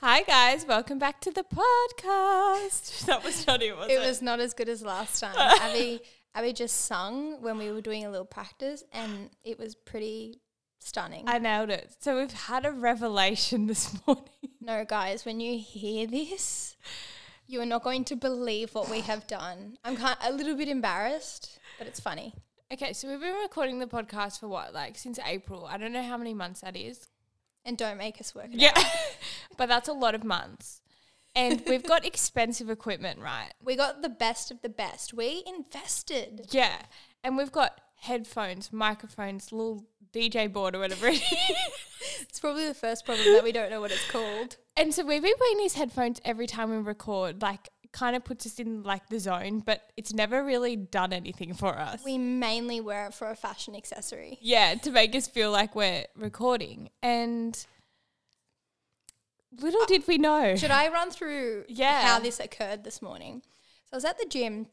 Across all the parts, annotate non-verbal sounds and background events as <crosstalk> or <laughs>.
Hi guys, welcome back to the podcast. <laughs> That was not it, was it? It was not as good as last time. <laughs> Abbey Abbey just sung when we were doing a little practice and it was pretty stunning. I nailed it. So we've had a revelation <laughs> this morning. no, guys, when you hear this, you are not going to believe what we have done. I'm kind a little bit embarrassed, but it's funny. Okay, so we've been recording the podcast for what, like since April. I don't know how many months that is. And don't make us work it Yeah. out. <laughs> but that's a lot of months. And we've got expensive equipment, right? We got the best of the best. We invested. Yeah. And we've got headphones, microphones, little DJ board or whatever it is. <laughs> It's probably the first problem that we don't know what it's called. And so we've been wearing these headphones every time we record, like kind of puts us in like the zone, but it's never really done anything for us. We mainly wear it for a fashion accessory. yeah, to make us feel like we're recording. And little did we know. Should I run through Yeah. how this occurred this morning? So I was at the gym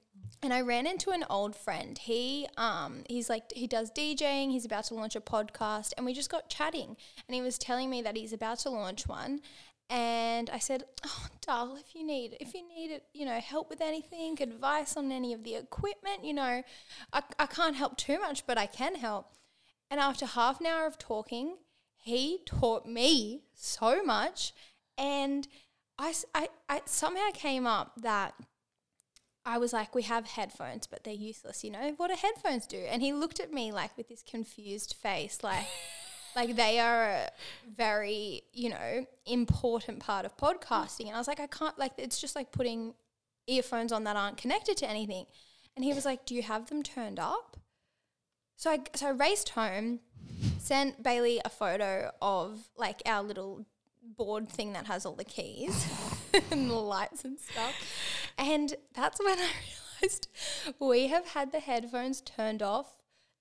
and I ran into an old friend. He um he's like he does DJing, he's about to launch a podcast and we just got chatting and he was telling me that he's about to launch one and I said, "Oh, Darl, if you need if you need it, you know, help with anything, advice on any of the equipment, you know, I, I can't help too much, but I can help." And after half an hour of talking, he taught me so much. And I, I, I somehow came up that I was like, we have headphones, but they're useless. You know, what do headphones do? And he looked at me like with this confused face, like, like they are a very, you know, important part of podcasting. And I was like, I can't, like, it's just like putting earphones on that aren't connected to anything. And he was like, Do you have them turned up? So I so I raced home, sent Bailey a photo of like our little board thing that has all the keys <laughs> and the lights and stuff. And that's when I <laughs> realized we have had the headphones turned off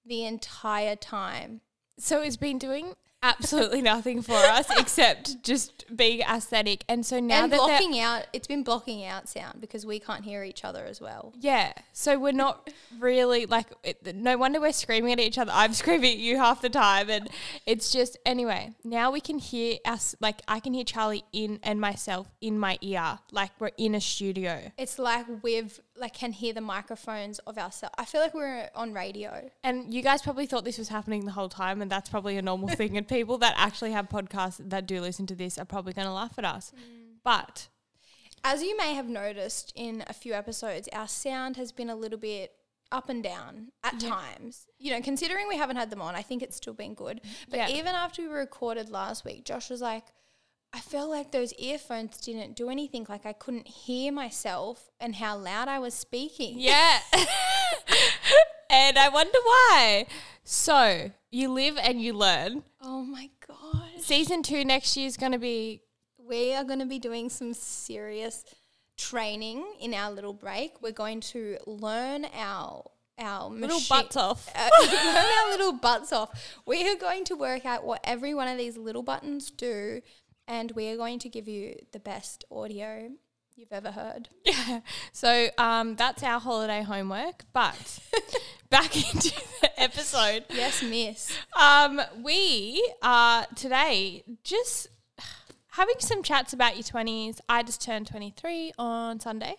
the entire time. So it's been doing absolutely nothing for us <laughs> except just being aesthetic. And so now and that blocking out it's been blocking out sound because we can't hear each other as well. Yeah. So we're not really like, it, no wonder we're screaming at each other. I'm <laughs> screaming at you half the time. And it's just, anyway, now we can hear us, like, I can hear Charli in and myself in my ear. Like, we're in a studio. It's like we've like can hear the microphones of ourselves. I feel like we're on radio. And you guys probably thought this was happening the whole time. And that's probably a normal thing. And people that actually have podcasts that do listen to this are probably going to laugh at us. Mm. But As you may have noticed in a few episodes, our sound has been a little bit up and down at times. You know, considering we haven't had them on, I think it's still been good. But Yeah. even after we recorded last week, Josh was like, I felt like those earphones didn't do anything. Like I couldn't hear myself and how loud I was speaking. Yeah. <laughs> and I wonder why. So you live and you learn. Oh my God. Season two next year is going to be. We are going to be doing some serious training in our little break. We're going to learn our our Little machi- butts off. <laughs> uh, <laughs> learn our little butts off. We are going to work out what every one of these little buttons do, and we are going to give you the best audio you've ever heard. <laughs> Yeah. So um, that's our holiday homework. But <laughs> back into the episode. Yes, miss. Um, we are today just having some chats about your 20s. I just turned 23 on Sunday.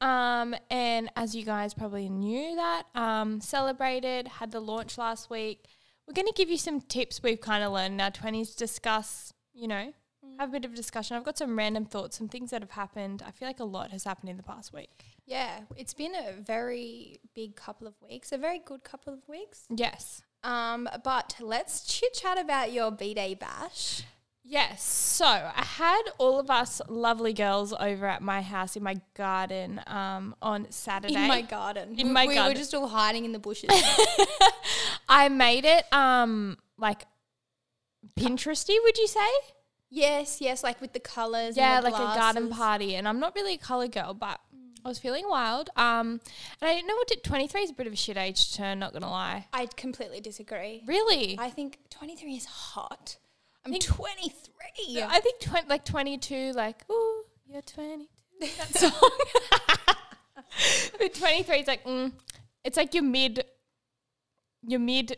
Um, and as you guys probably knew that, um, celebrated, had the launch last week. We're going to give you some tips we've kind of learned in our 20s, discuss, you know, have a bit of a discussion. I've got some random thoughts, some things that have happened. I feel like a lot has happened in the past week. Yeah, it's been a very big couple of weeks, a very good couple of weeks. Yes. Um, but let's chit chat about your B Day bash. Yes. So I had all of us lovely girls over at my house in my garden um, on Saturday. In my garden. In we, my we garden. were just all hiding in the bushes. <laughs> I made it um, like Pinteresty, would you say? yes, yes, like with the colours. Yeah, and the like a garden party. And I'm not really a color girl, but I was feeling wild. Um, and I didn't know what did 23 is a bit of a shit age to turn. Not gonna lie. I completely disagree. Really, I think 23 is hot. I'm think- 23. I think twen- like 22, like ooh, you're 22. That <laughs> song. <laughs> but 23 is like, mm, it's like your mid, your mid,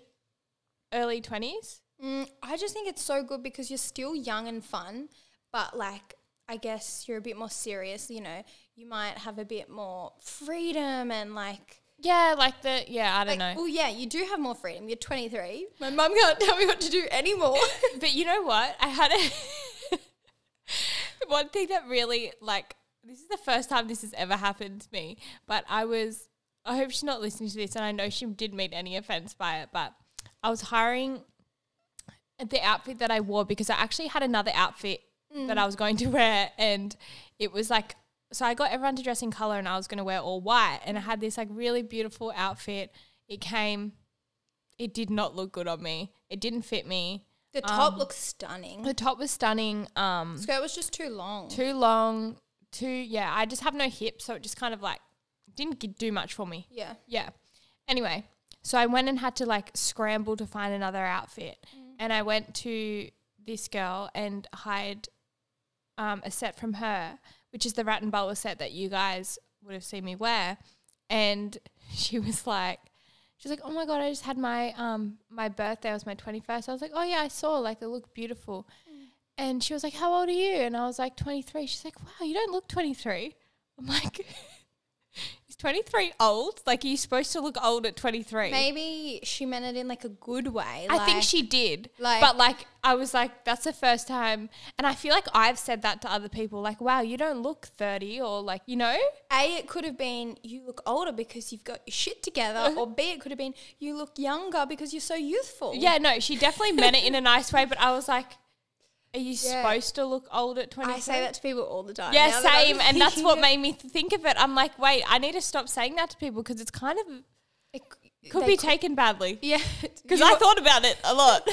early 20s. Mm, I just think it's so good because you're still young and fun, but like I guess you're a bit more serious. You know, you might have a bit more freedom and like. Yeah, like the yeah, I don't Like, know. well, yeah, you do have more freedom. You're 23. My mum can't tell me what to do anymore. <laughs> But you know what? I had a <laughs> one thing that really like this is the first time this has ever happened to me. But I was I hope she's not listening to this and I know she didn't mean any offense by it, but I was hiring the outfit that I wore because I actually had another outfit that I was going <laughs> to wear and it was like so I got everyone to dress in color and I was going to wear all white and I had this like really beautiful outfit. It came it did not look good on me. It didn't fit me. the top Um, looks stunning. The top was stunning. Um, skirt was just too long. too long. Too yeah. I just have no hips, so it just kind of like didn't do much for me. yeah. Yeah. Anyway, so I went and had to like scramble to find another outfit, and I went to this girl and hired um, a set from her, which is the Rat and Butler set that you guys would have seen me wear, and <laughs> she was like. She's like, oh my god, I just had my um my birthday. It was my twenty first. I was like, oh yeah, I saw. Like, they look beautiful. And she was like, how old are you? And I was like, twenty three. She's like, wow, you don't look twenty three. I'm like, <laughs> is twenty three old? Like, are you supposed to look old at twenty three? Maybe she meant it in like a good way. I think she did. like- but like I was like, that's the first time and I feel like I've said that to other people, like, wow, you don't look thirty or like, you know? A, it could have been you look older because you've got your shit together, <laughs> or B, it could have been you look younger because you're so youthful. Yeah, no, she definitely meant it in a nice way, but I was like, Are you Yeah. supposed to look old at twenty I say that to people all the time. Yeah, now that same. And that's what made me think of it. I'm like, wait, I need to stop saying that to people because it's kind of it could be taken badly. Yeah, <laughs> Because I thought about it a lot.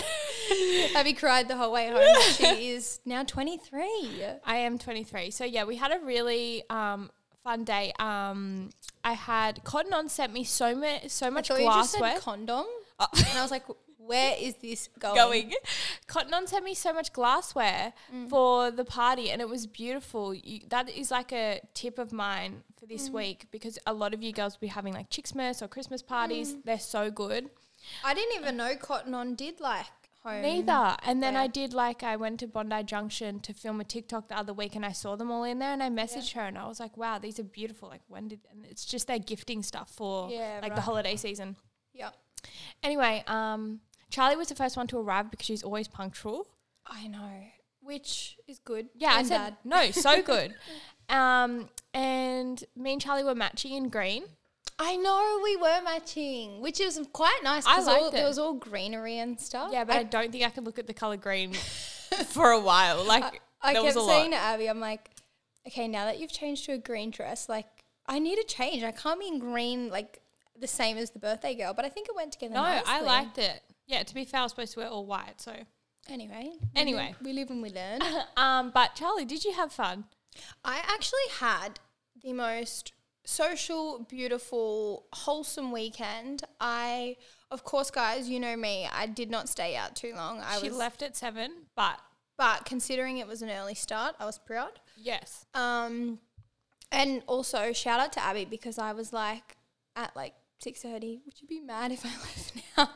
<laughs> Abbey cried the whole way home. she <laughs> is now 23. I am 23. So yeah, we had a really um, fun day. Um, I had Cotton On sent me so much so much I thought you just said glassware condom, Oh. and I was like, where is this going? going. <laughs> Cotton On sent me so much glassware Mm. for the party, and it was beautiful. You, that is like a tip of mine for this Mm. week because a lot of you girls will be having like Chicksmas or Christmas parties. Mm. They're so good. I didn't even know Cotton On did like home. Neither. And then I did like I went to Bondi Junction to film a TikTok the other week and I saw them all in there and I messaged her and I was like, Wow, these are beautiful. Like when did and it's just their gifting stuff for Yeah, like the holiday season. Yeah, Anyway, um Charli was the first one to arrive because she's always punctual. I know. Which is good. Yeah, I said bad. no, so <laughs> good. um and me and Charli were matching in green. I know we were matching, which is quite nice. I liked all, it. There was all greenery and stuff. Yeah, but I, don't think I could look at the color green <laughs> for a while. Like I there kept was a saying lot. to Abbey, I'm like, okay, now that you've changed to a green dress, like I need a change. I can't be in green like the same as the birthday girl. But I think it went together. No, I liked it. Yeah, to be fair, I was supposed to wear all white, so Anyway. we Anyway. live- we live and we learn. <laughs> um, but Charli, did you have fun? I actually had the most social, beautiful, wholesome weekend. I, of course, guys, you know me. I did not stay out too long. I she was, left at seven, but but considering it was an early start, I was proud. yes, Um, and also shout out to Abbey because I was like at like six thirty. Would you be mad if I <laughs> left now?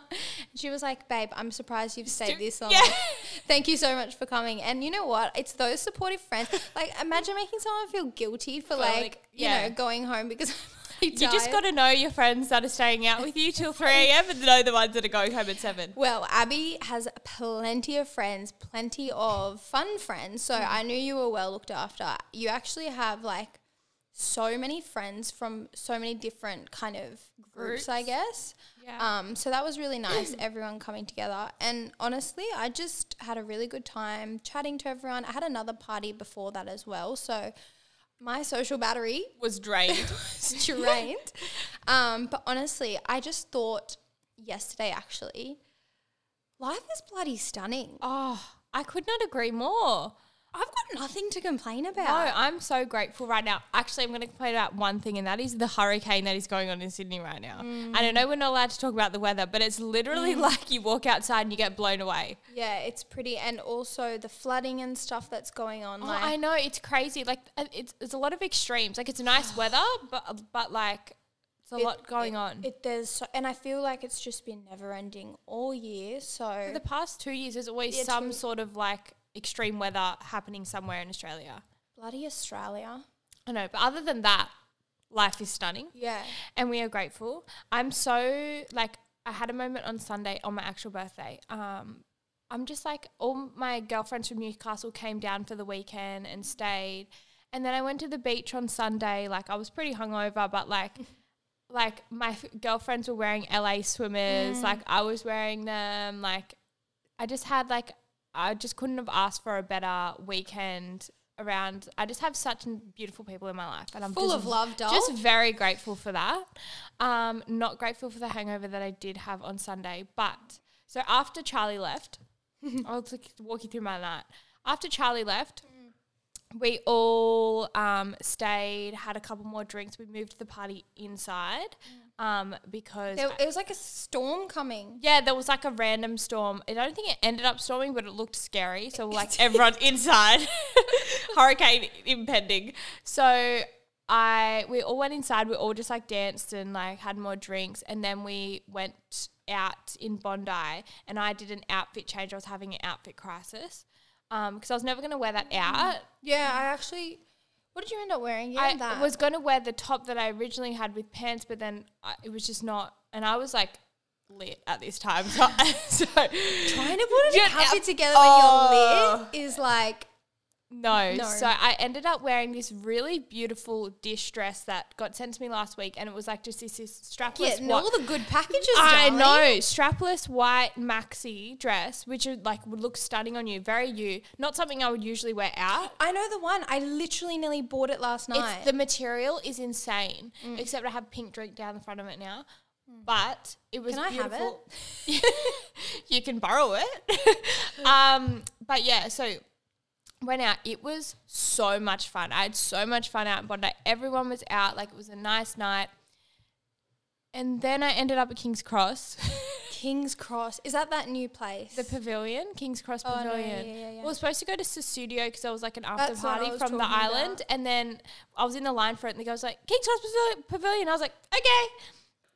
She was like, "Babe, I'm surprised you've stayed this long. Yeah. <laughs> Thank you so much for coming." And you know what? It's those supportive friends. Like, imagine making someone feel guilty for like, like, you yeah. know going home because <laughs> you just got to know your friends that are staying out with you till three a.m. and know the ones that are going home at seven. Well, Abbey has plenty of friends, plenty of fun friends. So Mm. I knew you were well looked after. You actually have like so many friends from so many different kind of groups, I guess. Yeah. Um, so that was really nice, <clears throat> everyone coming together. And honestly, I just had a really good time chatting to everyone. I had another party before that as well. So my social battery Was drained. <laughs> was drained. um, but honestly, I just thought yesterday actually, life is bloody stunning. oh, I could not agree more. I've got nothing to complain about. No. I'm so grateful right now. Actually, I'm going to complain about one thing, and that is the hurricane that is going on in Sydney right now. And I know we're not allowed to talk about the weather, but it's literally like you walk outside and you get blown away. yeah, it's pretty, and also the flooding and stuff that's going on. Oh, like, I know it's crazy. Like uh, it's it's a lot of extremes. Like it's nice <sighs> weather, but but like it's a it- lot going it- on. It there's, so, and I feel like it's just been never ending all year. So For the past two years, there's always Yeah, some sort of like extreme weather happening somewhere in Australia. Bloody Australia. I know, but other than that, life is stunning Yeah. and we are grateful. I'm so like I had a moment on Sunday on my actual birthday. Um, I'm just like all my girlfriends from Newcastle came down for the weekend and stayed, and then I went to the beach on Sunday. Like I was pretty hungover, but like. <laughs> Like my f- girlfriends were wearing elaai swimmers, like I was wearing them. Like I just had like I just couldn't have asked for a better weekend around. I just have such beautiful people in my life, and I'm Full just of love, doll. just very grateful for that. Um, not grateful for the hangover that I did have on Sunday. But so after Charli left, <laughs> I'll walk you through my night. After Charli left, we all um, stayed, had a couple more drinks. We moved the party inside um, because. There, it was like a storm coming. yeah, there was like a random storm. I don't think it ended up storming, but it looked scary. So like everyone <laughs> inside, <laughs> hurricane impending. So I we all went inside. We all just like danced and like had more drinks, and then we went out in Bondi. And I did an outfit change. I was having an outfit crisis because I was never gonna wear that out. Yeah, I actually. What did you end up wearing? You I that. was going to wear the top that I originally had with pants, but then I, it was just not. And I was like lit at this time. <laughs> So, so trying to put Yeah, an outfit together oh. when you're oh. lit is like no. No. So I ended up wearing this really beautiful dish dress that got sent to me last week, and it was like just this, this strapless. white- all the good packages. I darling. know strapless white maxi dress, which would like would look stunning on you, very you. Not something I would usually wear out. I know the one. I literally nearly bought it last night. It's the material is insane, Mm. except I have pink drink down the front of it now. But it was Can I have beautiful. <laughs> you can borrow it. <laughs> um, but yeah, so went out. It was so much fun. I had so much fun out in Bondi. Everyone was out. Like it was a nice night. And then I ended up at King's Cross, <laughs> King's Cross. Is that that new place? the pavilion, King's Cross Oh, no, Pavilion. yeah, yeah, yeah. We were supposed to go to the Studio because there was like an after That's party from the talking about. island, and then I was in the line for it, and the guy was like, "King's Cross Pavilion." Pavilion. I was like, "Okay,"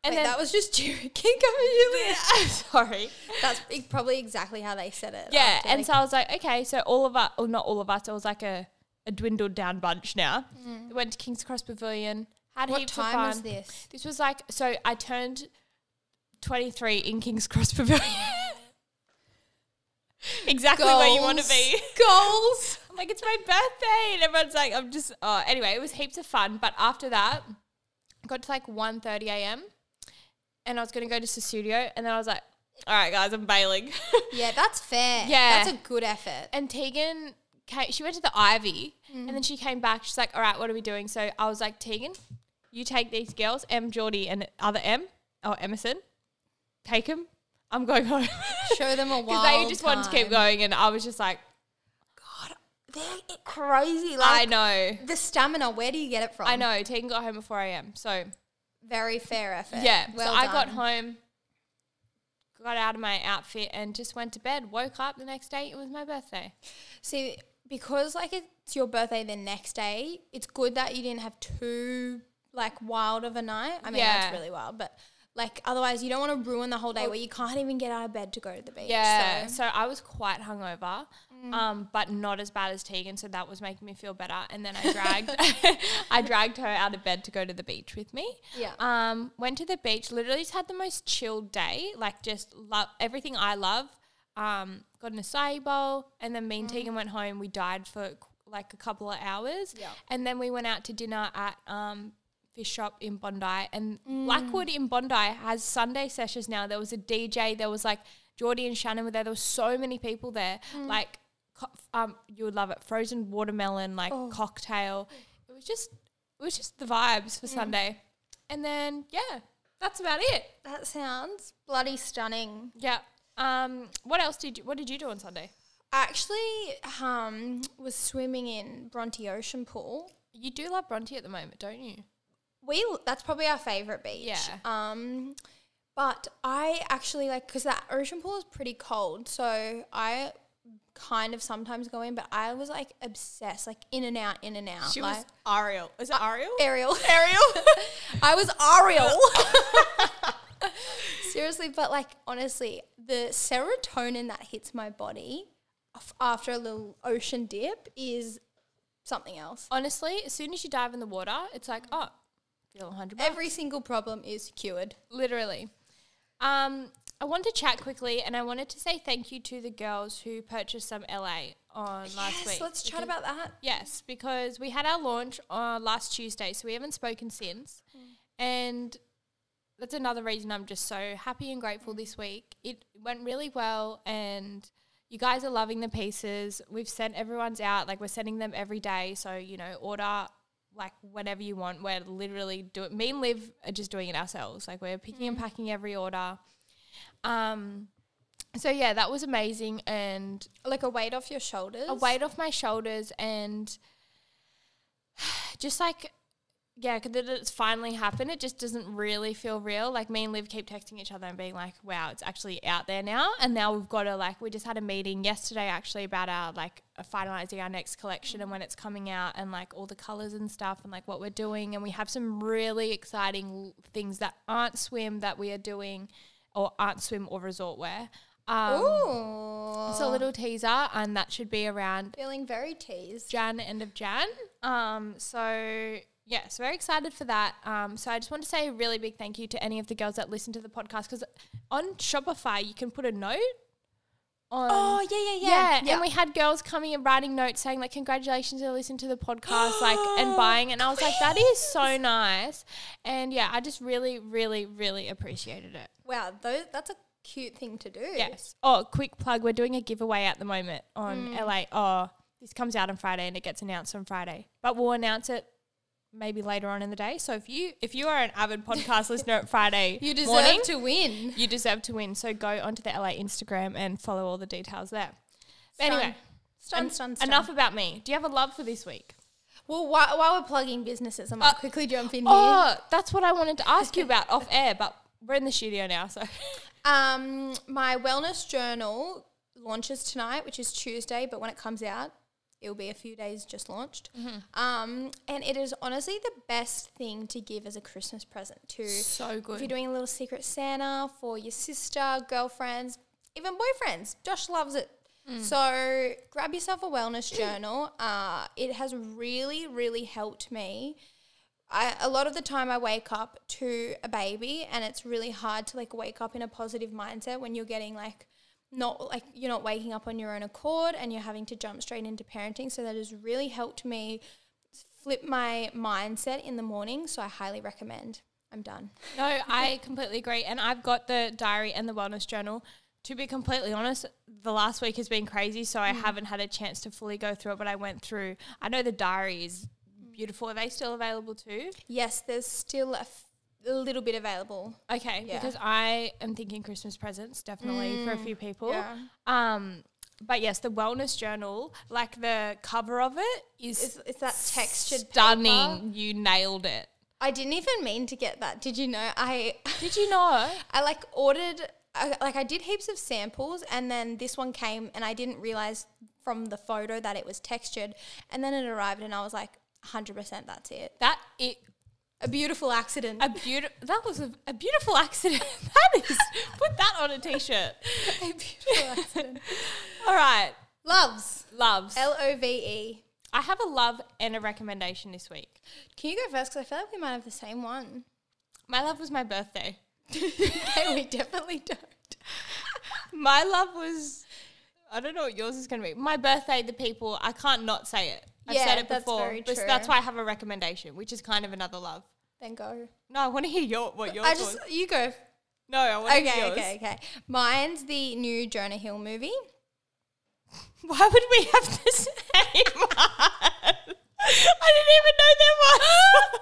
and Wait, then that was just <laughs> King Julian. <laughs> sorry, <laughs> That's probably exactly how they said it. yeah. And so I was like, "Okay," so all of us, or not all of us, it was like a, a dwindled down bunch now. We went to King's Cross Pavilion, had Mm. what heaps of time fun. was this? This was like so. I turned twenty three in King's Cross Pavilion. exactly where you want to be. Goals. I'm like, it's my birthday. And everyone's like, I'm just, oh, anyway, it was heaps of fun. But after that, got to like 1.30 a.m. and I was going to go to the studio. And then I was like, all right, guys, I'm bailing. <laughs> Yeah, that's fair. Yeah. that's a good effort. and Tegan, came, she went to the Ivy and mm-hmm. then she came back. She's like, all right, what are we doing? So I was like, Tegan, you take these girls, M, Geordie, and other M, or Emerson, take them. I'm going home. Show them a <laughs> Because they just wanted to keep going. And I was just like, God, they're crazy. Like I know. the stamina. Where do you get it from? I know. Tegan got home at 4 a.m. So Very fair effort. Yeah. Well so I got home, got out of my outfit, and just went to bed. Woke up the next day. It was my birthday. See, because like it's your birthday the next day, it's good that you didn't have too like wild of a night. I mean, Yeah. that's really wild, but like otherwise, you don't want to ruin the whole day where you can't even get out of bed to go to the beach. Yeah. So. So, I was quite hungover, um, but not as bad as Tegan. So that was making me feel better. And then I dragged, <laughs> I dragged her out of bed to go to the beach with me. Yeah. Um, went to the beach. Literally just had the most chilled day. Like just love everything I love. Um, got an acai bowl, and then me and Tegan went home. We died for like a couple of hours, Yeah. and then we went out to dinner at um, fish shop in Bondi. And Blackwood in Bondi has Sunday sessions now. There was a DJ. There was like Geordie and Shannon were there. There was so many people there. Like, co- um, you would love it. Frozen watermelon, like cocktail. It was just, it was just the vibes for Sunday. And then yeah, that's about it. That sounds bloody stunning. Yeah. Um, what else did you? What did you do on Sunday? I actually um, was swimming in Bronte Ocean Pool. You do love Bronte at the moment, don't you? We that's probably our favorite beach. Yeah. Um, but I actually like because that ocean pool is pretty cold, so I kind of sometimes go in, but I was like obsessed, like in and out, in and out. She like, was Ariel. Is it Ariel? Ariel. <laughs> Ariel. <laughs> I was Ariel. <laughs> Seriously, but like honestly, the serotonin that hits my body, after a little ocean dip is something else. Honestly, as soon as you dive in the water, it's like, oh, feel 100 bucks. Every single problem is cured. Literally. Um, I want to chat quickly and I wanted to say thank you to the girls who purchased some elaai on last week. yes, let's chat about that. Yes, because we had our launch uh, last Tuesday, so we haven't spoken since. And that's another reason I'm just so happy and grateful this week. It went really well, and you guys are loving the pieces. We've sent everyone's out, like, we're sending them every day. So, you know, order like whenever you want. We're literally doing, me and Liv are just doing it ourselves. Like, we're picking and packing every order. Um, so yeah, that was amazing, and Like a weight off your shoulders. a weight off my shoulders and <sighs> just like yeah, because it's finally happened. It just doesn't really feel real. Like me and Liv keep texting each other and being like, "Wow, it's actually out there now." And now we've got to like, we just had a meeting yesterday actually about our like finalizing our next collection and when it's coming out and like all the colors and stuff and like what we're doing. And we have some really exciting things that aren't swim that we are doing, or aren't swim or resort wear. Um, Ooh. so a little teaser, and that should be around feeling very teased. Jan, end of Jan. Um, so yes, very excited for that. Um, so I just want to say a really big thank you to any of the girls that listen to the podcast because on Shopify you can put a note. On, Oh yeah, yeah, yeah, yeah. and we had girls coming and writing notes saying like congratulations to listen to the podcast like and <gasps> buying and I was like that is so nice and yeah I just really really really appreciated it. Wow, those, that's a cute thing to do. Yes. Oh, quick plug. We're doing a giveaway at the moment on elaai. Oh, this comes out on Friday and it gets announced on Friday. But we'll announce it maybe later on in the day. So if you if you are an avid <laughs> podcast listener at Friday You deserve morning, to win. you deserve to win. So go onto the elaai Instagram and follow all the details there. But Stun. anyway, Stun, stun, stun. enough about me. Do you have a love for this week? Well, while, while we're plugging businesses, I might Uh, quickly jump in here. Oh, that's what I wanted to ask you <laughs> about off air, but we're in the studio now, so <laughs> Um, my wellness journal launches tonight, which is Tuesday, but when it comes out, it'll be a few days just launched. Um, and it is honestly the best thing to give as a Christmas present to so good. if you're doing a little secret Santa for your sister, girlfriends, even boyfriends. Josh loves it. So grab yourself a wellness journal. Uh, it has really, really helped me. I, a lot of the time I wake up to a baby and it's really hard to like wake up in a positive mindset when you're getting like not like you're not waking up on your own accord and you're having to jump straight into parenting. So that has really helped me flip my mindset in the morning. So I highly recommend. I'm done. No, I <laughs> completely agree. And I've got the diary and the wellness journal. To be completely honest, the last week has been crazy, so I mm. haven't had a chance to fully go through it. But I went through. I know the diary is beautiful. Are they still available too? Yes, there's still a, f- a little bit available. Okay, Yeah. because I am thinking Christmas presents definitely for a few people. Yeah. Um, but yes, the wellness journal, like the cover of it, is It's, it's that textured stunning. paper. You nailed it. I didn't even mean to get that. Did you know? I <laughs> Did you know? I like ordered I, like I did heaps of samples and then this one came and I didn't realize from the photo that it was textured and then it arrived and I was like 100% that's it. That it A beautiful accident. a beautiful. That was a, a beautiful accident. <laughs> that is. Put that on a t-shirt. <laughs> A beautiful accident. <laughs> All right, Loves. loves. L O V E. I have a love and a recommendation this week. Can you go first? Because I feel like we might have the same one. My love was my birthday. okay, we definitely don't. My love was. I don't know what yours is going to be. My birthday, the people. I can't not say it. I've Yeah, said it that's before. very but true. that's why I have a recommendation, which is kind of another love. Then go. No, I want to hear your what yours I just was. you go. No, I want to Okay, hear yours. okay, okay. Mine's the new Jonah Hill movie. <laughs> Why would we have the same <laughs> one? I didn't even know there was.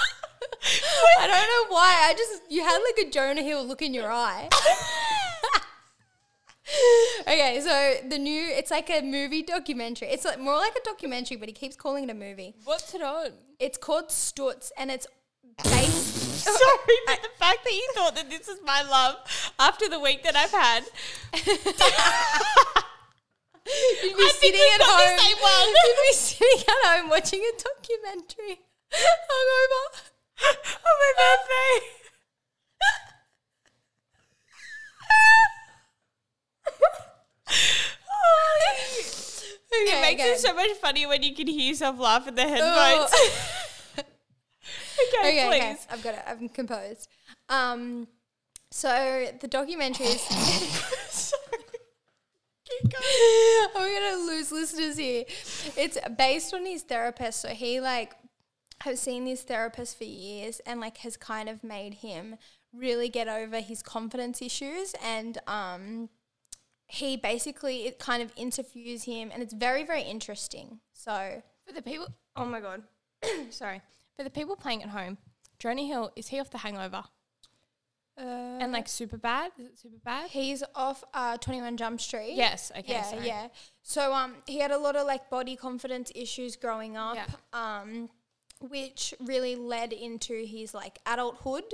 <laughs> I don't know why. I just you had like a Jonah Hill look in your eye. <laughs> okay, so the new it's like a movie documentary. It's like more like a documentary, but he keeps calling it a movie. What's it on? It's called Stutz and it's based <laughs> Sorry, but <laughs> the fact that you thought that this is my love after the week that I've had. You'd be I sitting at home. You'd be sitting at home watching a documentary. Hungover. on my birthday. It makes it so much funnier when you can hear yourself laugh in the headphones. <laughs> okay, okay, please. okay, I've got it. I'm composed. Um, so the documentary is. <laughs> I'm gonna lose listeners here. It's based on his therapist, so he like has seen this therapist for years and like has kind of made him really get over his confidence issues and um he basically it kind of interviews him and it's very very interesting. So For the people, oh my god, <coughs> sorry. For the people playing at home, Jonah Hill is he off the Hangover uh, and like super bad? Is it super bad? he's off uh 21 Jump Street. Yes. Okay. yeah, sorry. yeah. So um, he had a lot of like body confidence issues growing up, Yeah. um, which really led into his like adulthood.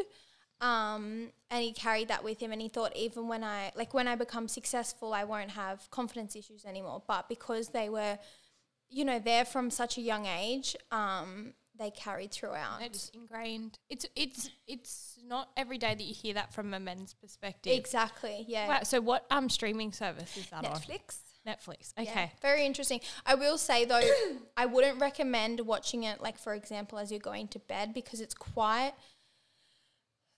Um, and he carried that with him, and he thought even when I like when I become successful, I won't have confidence issues anymore. But because they were, you know, there from such a young age, um, they carried throughout. It's ingrained. It's it's it's not every day that you hear that from a men's perspective. exactly. Yeah. Wow. So what um streaming service is that on? Netflix. Netflix. Yeah, Okay. very interesting. I will say though, <coughs> I wouldn't recommend watching it like for example as you're going to bed because it's quite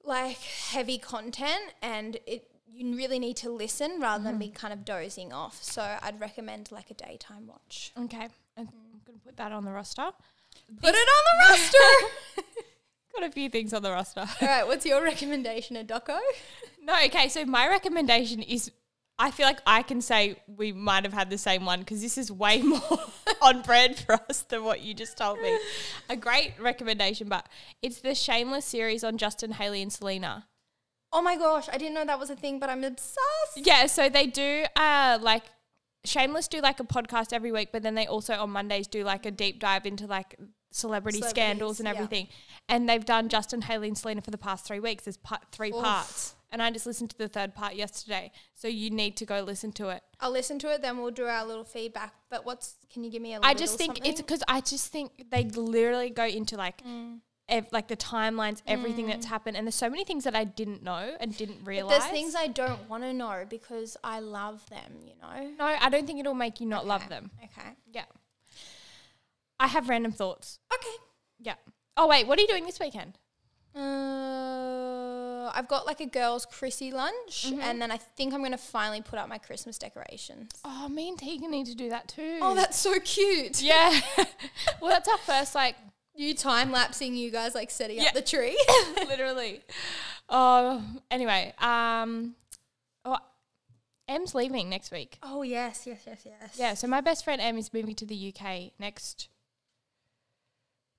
like heavy content and it you really need to listen rather than be mm-hmm. kind of dozing off. So I'd recommend like a daytime watch. Okay. I'm mm. gonna put that on the roster. Put it on the roster. <laughs> Got a few things on the roster. All right, what's your recommendation, a doco? <laughs> no. Okay. So my recommendation is. I feel like I can say we might have had the same one because this is way <laughs> more on brand for us than what you just told me. A great recommendation, but it's the Shameless series on Justin Hailey and Selena. Oh my gosh, I didn't know that was a thing, but I'm obsessed. Yeah, so they do uh like Shameless do like a podcast every week, but then they also on Mondays do like a deep dive into like celebrity scandals and yeah. everything. And they've done Justin Hailey and Selena for the past three weeks. There's part, three Oof. parts, and I just listened to the third part yesterday. So you need to go listen to it. I'll listen to it, then we'll do our little feedback. But what's can you give me a I little I just think it's because I just think they literally go into like. Mm. Ev- like the timelines, everything that's happened, and there's so many things that I didn't know and didn't But realize. there's things I don't want to know because I love them, you know? no, I don't think it'll make you not love them. Okay. Yeah. I have random thoughts. Okay. Yeah. Oh wait, what are you doing this weekend? Uh, I've got like a girls' Chrissy lunch, and then I think I'm going to finally put up my Christmas decorations. Oh, me and Tegan need to do that too. Oh, that's so cute. yeah. <laughs> well, that's our first like You time lapsing you guys like setting Yeah. up the tree. <laughs> literally. Oh, anyway, um, oh, Em's leaving next week. oh, yes, yes, yes, yes. Yeah, so my best friend Em is moving to the UK next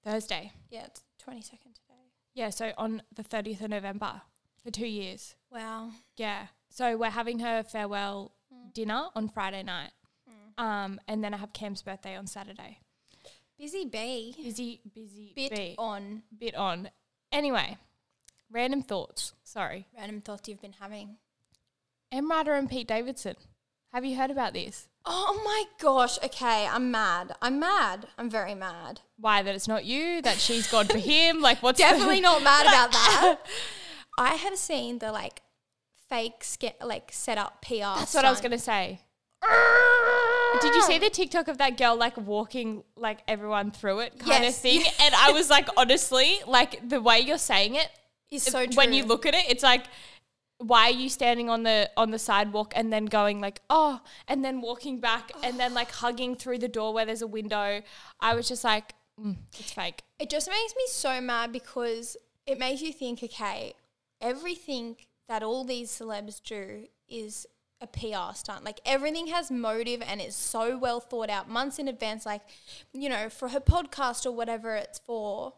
Thursday. Yeah, it's 22nd today. Yeah, so on the 30th of November for two years. Wow. Yeah. So we're having her farewell dinner on Friday night. Um, and then I have Cam's birthday on Saturday. Busy bee. Busy, busy, Bit bee. on bit on. Anyway, random thoughts. Sorry. random thoughts you've been having. EmRata and Pete Davidson. Have you heard about this? Oh my gosh. Okay, I'm mad. I'm mad. I'm very mad. Why that it's not you? That she's gone for him? Like what's Definitely <laughs> not mad about <laughs> that. I have seen the like fake ske- like set up PR. That's what I was gonna say. Did you see the TikTok of that girl like walking like everyone through it kind Yes. of thing? <laughs> And I was like, honestly, like the way you're saying it, Is so true. when you look at it, it's like, why are you standing on the on the sidewalk and then going like, oh, and then walking back and then like <sighs> hugging through the door where there's a window? I was just like, mm, it's fake. It just makes me so mad because it makes you think, okay, everything that all these celebs do is a PR stunt. Like everything has motive and is so well thought out months in advance, like, you know, for her podcast or whatever it's for.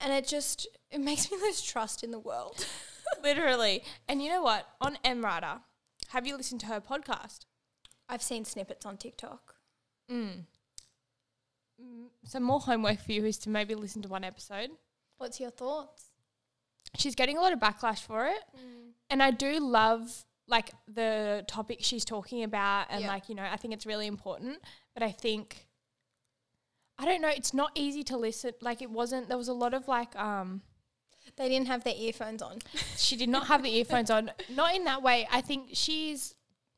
And it just it makes me <laughs> lose trust in the world. <laughs> Literally. And you know what? On EmRata, have you listened to her podcast? I've seen snippets on TikTok. Mm. Mm, Some more homework for you is to maybe listen to one episode. What's your thoughts? She's getting a lot of backlash for it. And I do love like the topic she's talking about and Yeah. like, you know, I think it's really important. But I think I don't know, it's not easy to listen. Like it wasn't there was a lot of like um They didn't have their earphones on. <laughs> she did not have the earphones on. Not in that way. I think she's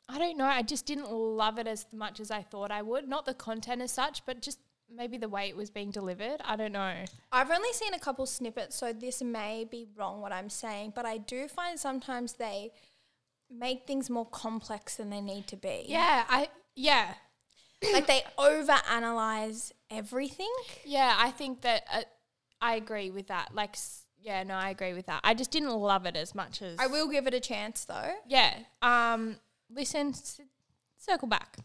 I don't know. I just didn't love it as much as I thought I would. Not the content as such, but just maybe the way it was being delivered. I don't know. I've only seen a couple snippets, so this may be wrong what I'm saying, but I do find sometimes they make things more complex than they need to be. Yeah, I yeah. Like they overanalyze everything. Yeah, I think that uh, I agree with that. Like yeah, no, I agree with that. I just didn't love it as much as I will give it a chance though. Yeah. Um listen, circle back.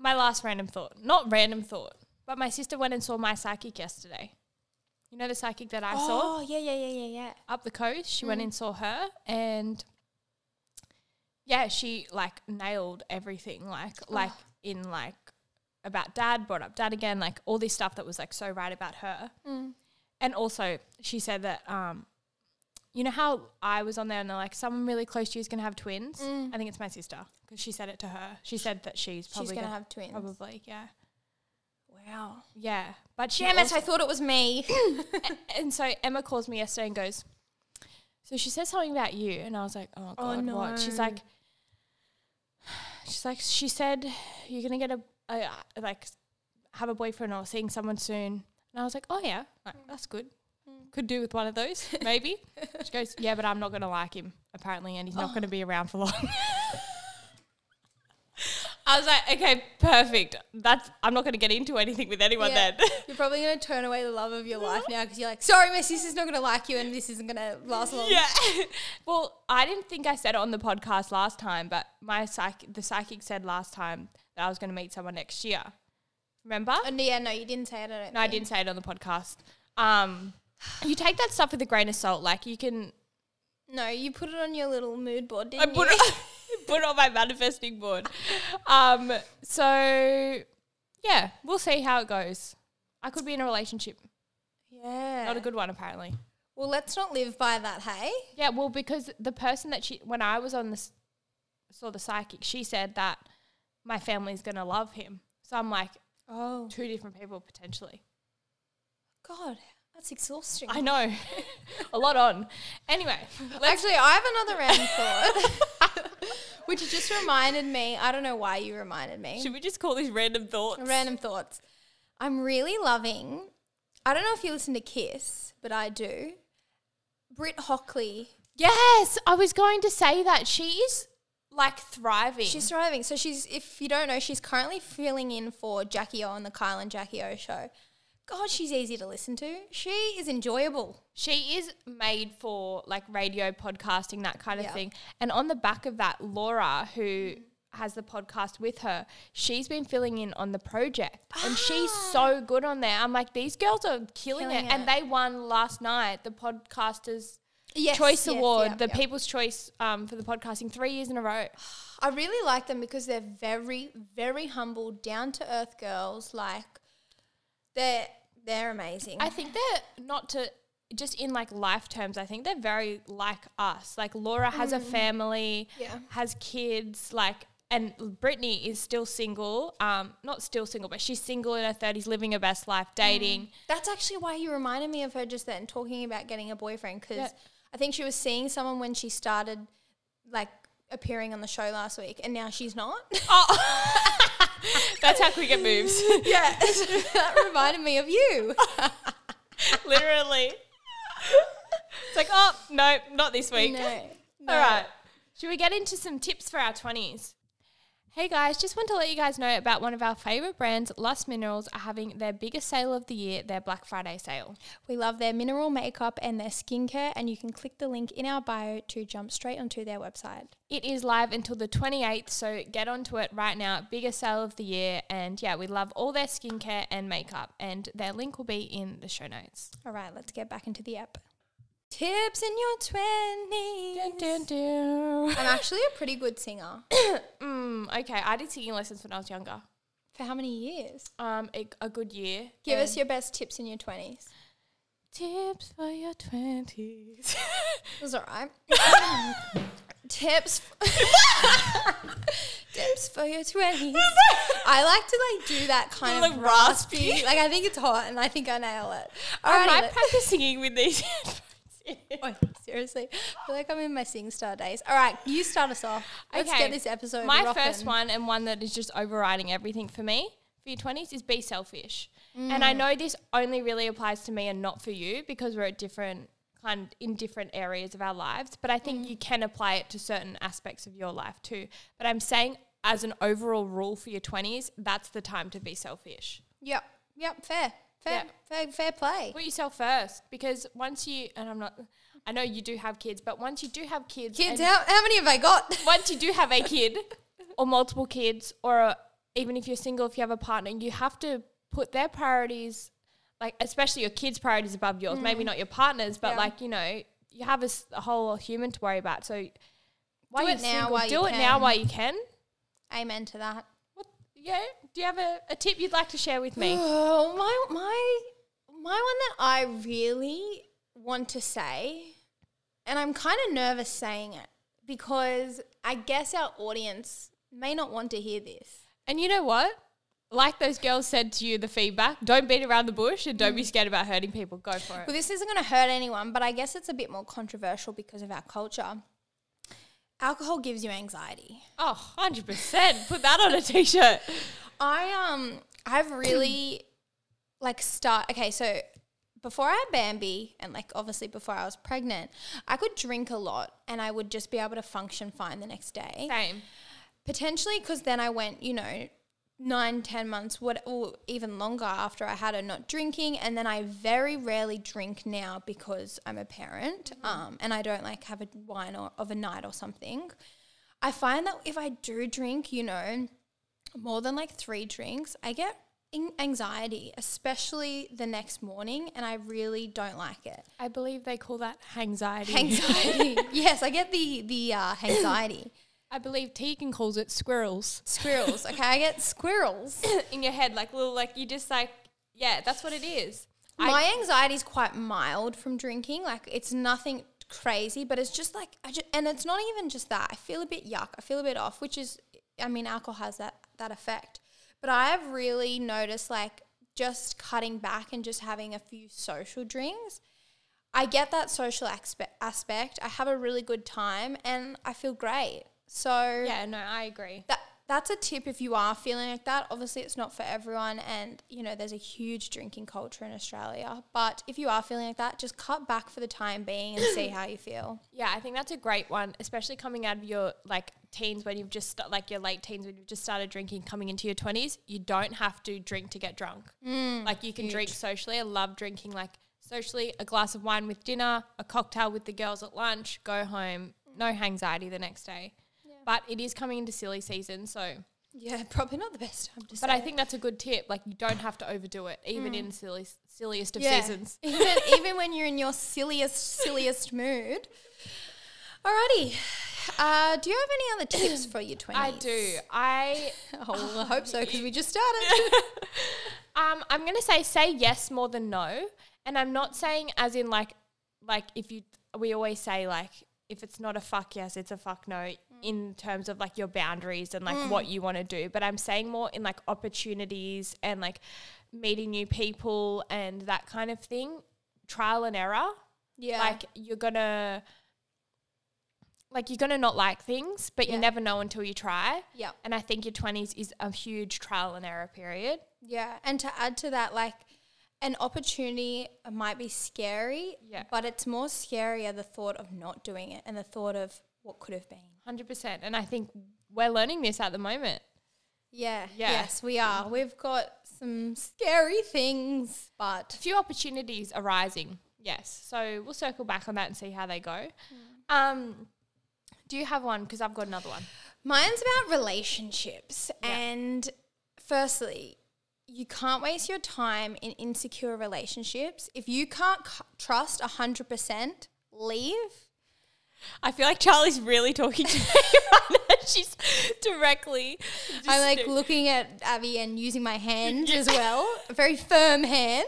My last random thought. Not random thought, but my sister went and saw my psychic yesterday. You know the psychic that I saw? Oh, yeah, yeah, yeah, yeah, yeah. up the coast. She went and saw her, and yeah, she like nailed everything. Like like in like about dad, brought up dad again, like all this stuff that was like so right about her. And also, she said that um, you know how I was on there and they're like, someone really close to you is gonna have twins. Mm. I think it's my sister because she said it to her. She said that she's probably She's gonna have twins. Probably, yeah, Wow. yeah. But she Damn it! I thought it was me. <laughs> and so Emma calls me yesterday and goes, So she says something about you. And I was like, Oh, Oh, God, what? She's like, She's like, She said, You're going to get a, a, like, have a boyfriend or seeing someone soon. And I was like, Oh, yeah, like, that's good. Could do with one of those, maybe. <laughs> she goes, Yeah, but I'm not going to like him, apparently, and he's not going to be around for long. <laughs> I was like, okay, perfect. That's I'm not going to get into anything with anyone Yeah. then. You're probably gonna turn away the love of your life <laughs> now because you're like, sorry, my sister's not gonna like you, and this isn't gonna last long. Yeah. well, I didn't think I said it on the podcast last time, but my psych the psychic said last time that I was going to meet someone next year. Remember? And yeah, no, you didn't say it. I don't no, I think. didn't say it on the podcast. Um, you take that stuff with a grain of salt. Like you can No, you put it on your little mood board, I didn't put you? it, <laughs> put it on my manifesting board. Um, so yeah, we'll see how it goes. I could be in a relationship, yeah. not a good one apparently. Well, let's not live by that, hey? Yeah, well, because the person that she, when I was on this, saw the psychic, she said that my family's gonna love him. So I'm like, Oh, two different people potentially. God, that's exhausting. I know, a lot on. Anyway. Actually, I have another random thought, <laughs> which just reminded me. I don't know why you reminded me. Should we just call these random thoughts? Random thoughts. I'm really loving. I don't know if you listen to KIIS, but I do. Britt Hockley. Yes, I was going to say that she is like thriving. She's thriving. So she's, if you don't know, she's currently filling in for Jackie O on the Kyle and Jackie O show. God, she's easy to listen to. She is enjoyable. She is made for like radio, podcasting, that kind of Yeah. thing. And on the back of that, Laura, who has the podcast with her, she's been filling in on the project. And she's so good on there. I'm like, these girls are killing, Killing it. And they won last night the Podcasters Yes, Choice yes, Award, yeah, the yeah. People's Choice um, for the podcasting three years in a row. I really like them because they're very, very humble, down to earth girls. Like they're they're amazing. I think they're not to just in like life terms. I think they're very like us. Like Laura has a family, Yeah. has kids, like. And Brittany is still single, um, not still single, but she's single in her thirties, living her best life, dating. That's actually why you reminded me of her just then, talking about getting a boyfriend. Because Yeah. I think she was seeing someone when she started, like appearing on the show last week, and now she's not. Oh, <laughs> <laughs> <laughs> that's how quick it moves, <laughs> yeah, <laughs> that reminded me of you. literally. It's like, oh no, not this week. No, All right. Should we get into some tips for our 20s? Hey guys, just want to let you guys know about one of our favorite brands, Lust Minerals, are having their biggest sale of the year, their Black Friday sale. We love their mineral makeup and their skincare, and you can click the link in our bio to jump straight onto their website. It is live until the 28th, so get onto it right now. Biggest sale of the year. And yeah, we love all their skincare and makeup. And their link will be in the show notes. All right, let's get back into the app. Tips in your twenties. Dun, dun, dun. I'm actually a pretty good singer. <coughs> Mm, okay, I did singing lessons when I was younger. For how many years? Um, a, a good year. Give us your best tips in your twenties. tips for your 20s. <laughs> It was all right. <laughs> tips. <laughs> tips for your twenties. I like to like do that kind Like of raspy. raspy. Like I think it's hot, and I think I nail it. I Alrighty, might let- practice singing with these headphones <laughs> seriously, I feel like I'm in my SingStar days. All right, you start us off. Let's Okay, get this episode. My first one and one that is just overriding everything for me for your 20s is be selfish. And Mm. I know this only really applies to me and not for you because we're at different kind in different areas of our lives, but I think Mm. you can apply it to certain aspects of your life too. But I'm saying as an overall rule for your 20s, that's the time to be selfish. Yep, yep, fair, fair, Yeah. fair, fair play. Put yourself first because once you and I'm not I know you do have kids, but once you do have kids Kids, how, how many have I got? <laughs> once you do have a kid or multiple kids or even if you're single if you have a partner you have to put their priorities like especially your kids priorities above yours mm. maybe not your partners but Yeah. like you know you have a whole human to worry about so while Do it now single, while you do it now while you can Amen to that. Yeah do you have a, a tip you'd like to share with me? <sighs> Oh, my my my one that I really want to say, and I'm kind of nervous saying it because I guess our audience may not want to hear this. and you know what? Like those girls said to you the feedback don't beat around the bush and don't be mm. scared about hurting people. Go for it. Well, this isn't going to hurt anyone, but I guess it's a bit more controversial because of our culture. Alcohol gives you anxiety. oh 100% put that on a t-shirt I um I've really <clears throat> like start okay, so before I had Bambi and like obviously before I was pregnant, I could drink a lot and I would just be able to function fine the next day. same Potentially because then I went, you know, nine, ten months, what or even longer after I had her not drinking, and then I very rarely drink now because I'm a parent, um, and I don't like have a wine or of a night or something. I find that if I do drink, you know, more than like three drinks, I get anxiety, especially the next morning, and I really don't like it. I believe they call that anxiety. Anxiety, <laughs> yes, I get the the uh, anxiety. I believe Tegan calls it squirrels Squirrels, okay, I get squirrels. <coughs> in your head, like little, like you just like, yeah, that's what it is. My anxiety is quite mild from drinking. Like it's nothing crazy, but it's just like I just, and it's not even just that. I feel a bit yuck. I feel a bit off, which is I mean alcohol has that that effect. But I have really noticed like just cutting back and just having a few social drinks. I get that social aspect. I have a really good time and I feel great. So yeah, no, I agree. that that's a tip if you are feeling like that. Obviously, it's not for everyone, and you know there's a huge drinking culture in Australia. But if you are feeling like that, just cut back for the time being and see <coughs> how you feel. Yeah, I think that's a great one, especially coming out of your like teens when you've just sta- like your late teens when you've just started drinking, coming into your twenties. You don't have to drink to get drunk. Mm, like you can drink socially. I love drinking like socially. A glass of wine with dinner, a cocktail with the girls at lunch, go home, no anxiety the next day. But it is coming into silly season, so. Yeah, <laughs> probably not the best time to. But I think that's a good tip. Like you don't have to overdo it, even in silly, silliest of yeah. seasons. <laughs> even even when you're in your silliest silliest mood. Alrighty, uh, do you have any other tips for your <clears throat> twenties? I do. I <laughs> Oh, well, I hope so because we just started. Um, I'm gonna say say yes more than no, and I'm not saying as in like like if you we always say like if it's not a fuck yes, it's a fuck no in terms of like your boundaries and like what mm. you want to do. But I'm saying more in like opportunities and like meeting new people and that kind of thing, trial and error. yeah, Like you're gonna like you're gonna not like things, but Yeah. you never know until you try. yeah. And I think your 20s is a huge trial and error period. Yeah, and to add to that, like an opportunity might be scary, Yeah. but it's more scarier the thought of not doing it and the thought of what could have been. Hundred percent, and I think we're learning this at the moment. Yeah, Yeah. yes, we are. We've got some scary things, but A few opportunities arising, yes. So we'll circle back on that and see how they go. Um, do you have one? Because I've got another one. mine's about relationships. And firstly, you can't waste your time in insecure relationships. If you can't c- trust 100%, leave. I feel like Charli's really talking to me right now. She's directly. I'm like looking at Abbey and using my hand as well, a very firm hand.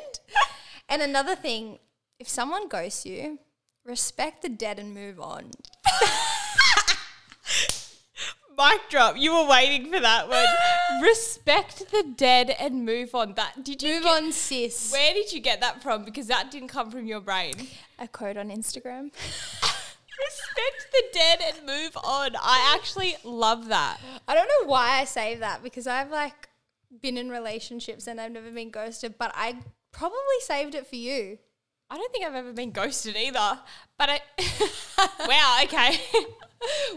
And another thing, if someone ghosts you, respect the dead and move on. <laughs> mic drop. You were waiting for that one. Respect the dead and move on. That did you Move get- on, sis. Where did you get that from? Because that didn't come from your brain. A quote on Instagram. <laughs> Respect the dead and move on. I actually love that. I don't know why I say that because I've like been in relationships and I've never been ghosted, but I probably saved it for you. I don't think I've ever been ghosted either. But I <laughs> Wow, okay. <laughs>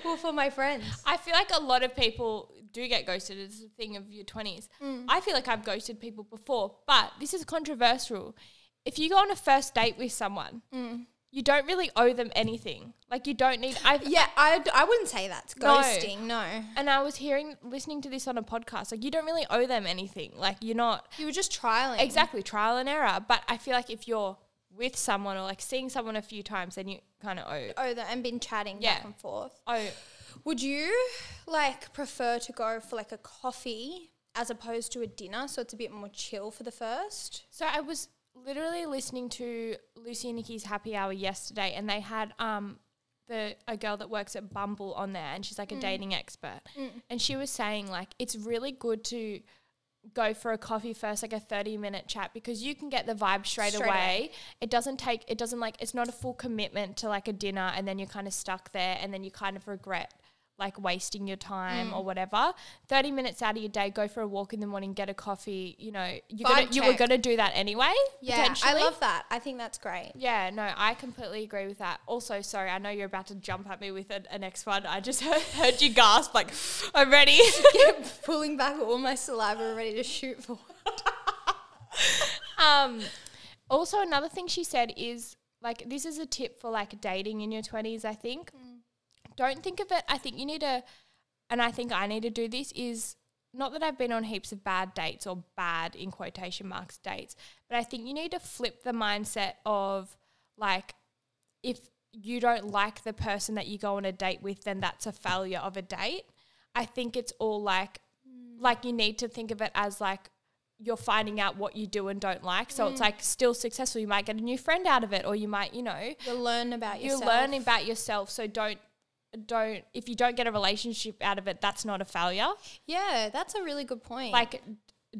Well, for my friends. I feel like a lot of people do get ghosted. It's a thing of your 20s. Mm. I feel like I've ghosted people before, but this is controversial. If you go on a first date with someone, mm. You don't really owe them anything. Like you don't need. I Yeah, I, I wouldn't say that's ghosting, no. And I was hearing, listening to this on a podcast. Like you don't really owe them anything. Like you're not You were just trialing. exactly trial and error. But I feel like if you're with someone or like seeing someone a few times, then you kind of owe. Oh, that and been chatting Yeah. back and forth. Oh, Would you like prefer to go for like a coffee as opposed to a dinner so it's a bit more chill for the first? So I was literally listening to Lucy and Nikki's Happy Hour yesterday, and they had um the a girl that works at Bumble on there, and she's like a dating expert, and she was saying like it's really good to go for a coffee first like a 30 minute chat because you can get the vibe straight, Straight away. away. it doesn't take it doesn't like it's not a full commitment to like a dinner and then you're kind of stuck there and then you kind of regret like wasting your time Mm. or whatever 30 minutes out of your day go for a walk in the morning get a coffee you know you're gonna, you were gonna do that anyway Yeah, I love that. I think that's great. yeah no i completely agree with that also sorry i know you're about to jump at me with a, a next one i just <laughs> heard, heard you gasp like <gasps> i'm ready <laughs> Pulling back all my saliva, ready to shoot for. <laughs> um also another thing she said is like this is a tip for like dating in your 20s i think don't think of it. I think you need to and i think i need to do this is not that i've been on heaps of bad dates or bad in quotation marks dates but i think you need to flip the mindset of like if you don't like the person that you go on a date with then that's a failure of a date. I think it's all like like you need to think of it as like you're finding out what you do and don't like. So it's mm. like still successful. You might get a new friend out of it or you might you know You'll learn about yourself. you're yourself. about yourself. So don't don't if you don't get a relationship out of it that's not a failure. Yeah, that's a really good point. like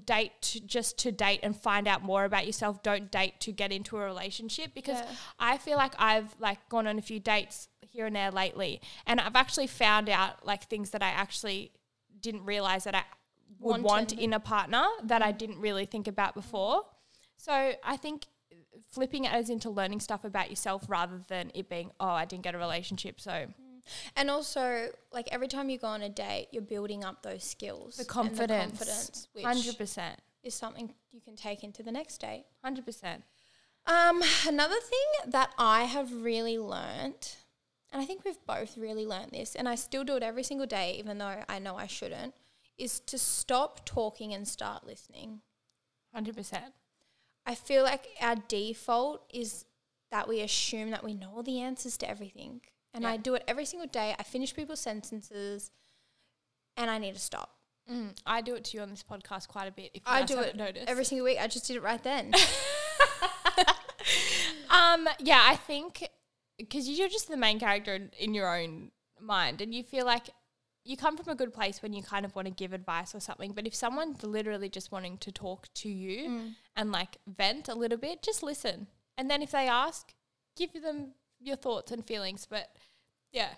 date to, just to date and find out more about yourself. Don't date to get into a relationship because Yeah. i feel like i've like gone on a few dates here and there lately and i've actually found out like things that i actually didn't realize that i would want in a partner that i mm. didn't really think about before. So i think flipping it as into learning stuff about yourself rather than it being oh i didn't get a relationship so mm. And also, like every time you go on a date, you're building up those skills. the confidence, confidence, 100% is something you can take into the next date. 100% Um, another thing that I have really learnt, and I think we've both really learnt this, and I still do it every single day, even though I know I shouldn't, is to stop talking and start listening. 100% I feel like our default is that we assume that we know all the answers to everything. And Yeah. I do it every single day. I finish people's sentences and I need to stop. Mm, I do it to you on this podcast quite a bit. If you I do it noticed. every single week. I just did it right then. <laughs> um, yeah, I think because you're just the main character in, in your own mind, and you feel like you come from a good place when you kind of want to give advice or something. But if someone's literally just wanting to talk to you Mm. and like vent a little bit, just listen. And then if they ask, give them your thoughts and feelings. But yeah,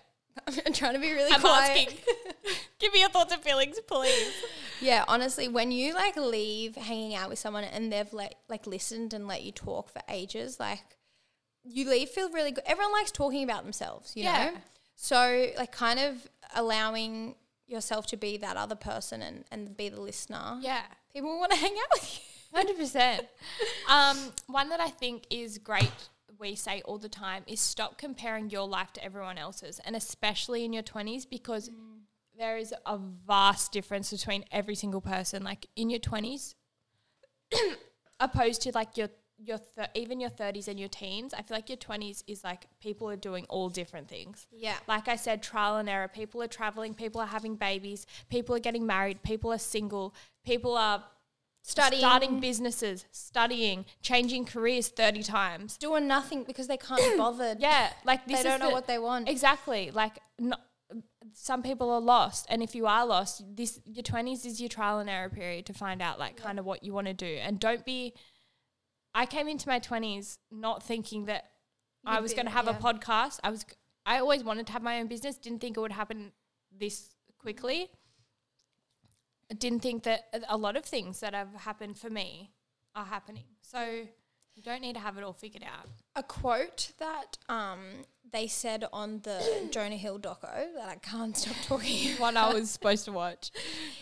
<laughs> I'm trying to be really I'm quiet. asking. <laughs> give me your thoughts and feelings, please. Yeah, honestly, when you like leave hanging out with someone and they've let like listened and let you talk for ages, like you leave feel really good. Everyone likes talking about themselves, you Yeah. know? So like kind of allowing yourself to be that other person and, and be the listener. Yeah. People want to hang out with you. Hundred percent. <laughs> Um, one that I think is great. We say all the time is stop comparing your life to everyone else's, and especially in your twenties, because mm. there is a vast difference between every single person. Like in your twenties, <coughs> opposed to like your your th- even your thirties and your teens. I feel like your twenties is like people are doing all different things. Yeah. Like I said, trial and error. People are traveling. People are having babies. People are getting married. People are single. People are Studying. starting businesses, studying, changing careers 30 times. Doing nothing because they can't be <coughs> bothered. Yeah, like this They don't know the- what they want. Exactly. Like no, some people are lost, and if you are lost, this your twenties is your trial and error period to find out like kind of what you want to do, and don't be. I came into my twenties not thinking that I You'd was going to have yeah. a podcast. I was. I always wanted to have my own business. Didn't think it would happen this quickly. Didn't think that a- lot of things that have happened for me are happening. So you don't need to have it all figured out. A quote that um, they said on the <coughs> Jonah Hill doco that I can't stop <laughs> talking <laughs> What I was supposed to watch.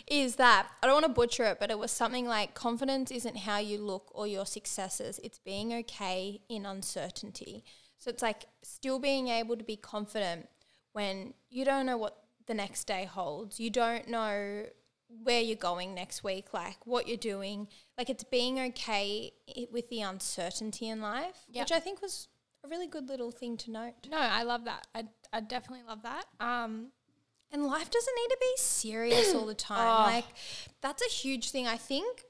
is that I don't want to butcher it, but it was something like confidence isn't how you look or your successes, it's being okay in uncertainty. So it's like still being able to be confident when you don't know what the next day holds. You don't know where you're going next week, like what you're doing. Like it's being okay with the uncertainty in life, Yep. which I think was a really good little thing to note. No, I love that. I, I definitely love that. Um, And life doesn't need to be serious all the <coughs> time. Oh. Like that's a huge thing. I think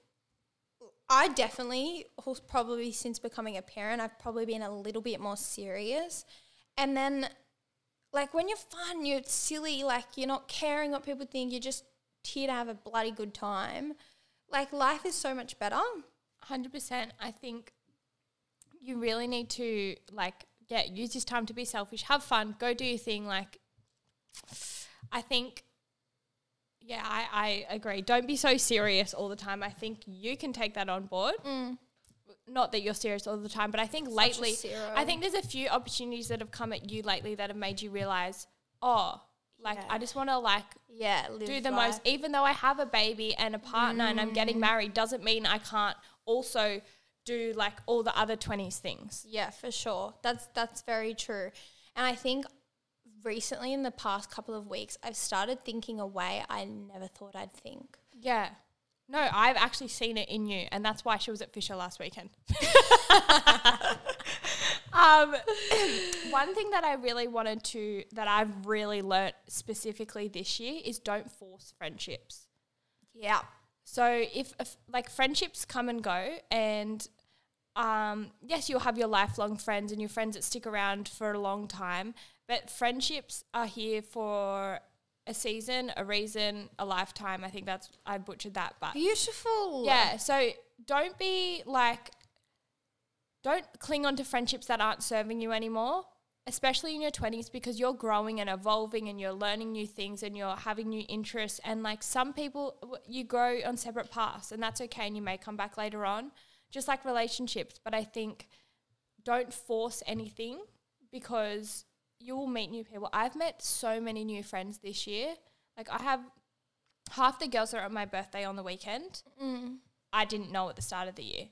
I definitely probably since becoming a parent, I've probably been a little bit more serious. And then like when you're fun, you're silly, like you're not caring what people think, you're just here to have a bloody good time. Like life is so much better. Hundred percent. I think you really need to like yeah use this time to be selfish, have fun, go do your thing. Like, I think, yeah, I I agree. Don't be so serious all the time. I think you can take that on board. Mm. Not that you're serious all the time, but I think lately. I think there's a few opportunities that have come at you lately that have made you realize, oh, like Yeah. I just want to like Yeah, live do the life. most even though i have a baby and a partner and i'm Mm. getting married doesn't mean i can't also do like all the other 20s things Yeah, for sure. That's that's very true. And I think recently in the past couple of weeks I've started thinking a way I never thought I'd think. yeah no i've actually seen it in you and that's why she was at fisher last weekend <laughs> <laughs> um, <laughs> one thing that i really wanted to that i've really learnt specifically this year is don't force friendships Yeah. So if, if like friendships come and go, and um, yes, you'll have your lifelong friends and your friends that stick around for a long time, but friendships are here for a season, a reason, a lifetime. I think that's I butchered that, but Beautiful. yeah. So don't be like, don't cling on to friendships that aren't serving you anymore, especially in your 20s, because you're growing and evolving and you're learning new things and you're having new interests. And like some people, you grow on separate paths, and that's okay. And you may come back later on, just like relationships. But I think don't force anything because you will meet new people. I've met so many new friends this year. Like I have half the girls that are at my birthday on the weekend. Mm. I didn't know at the start of the year.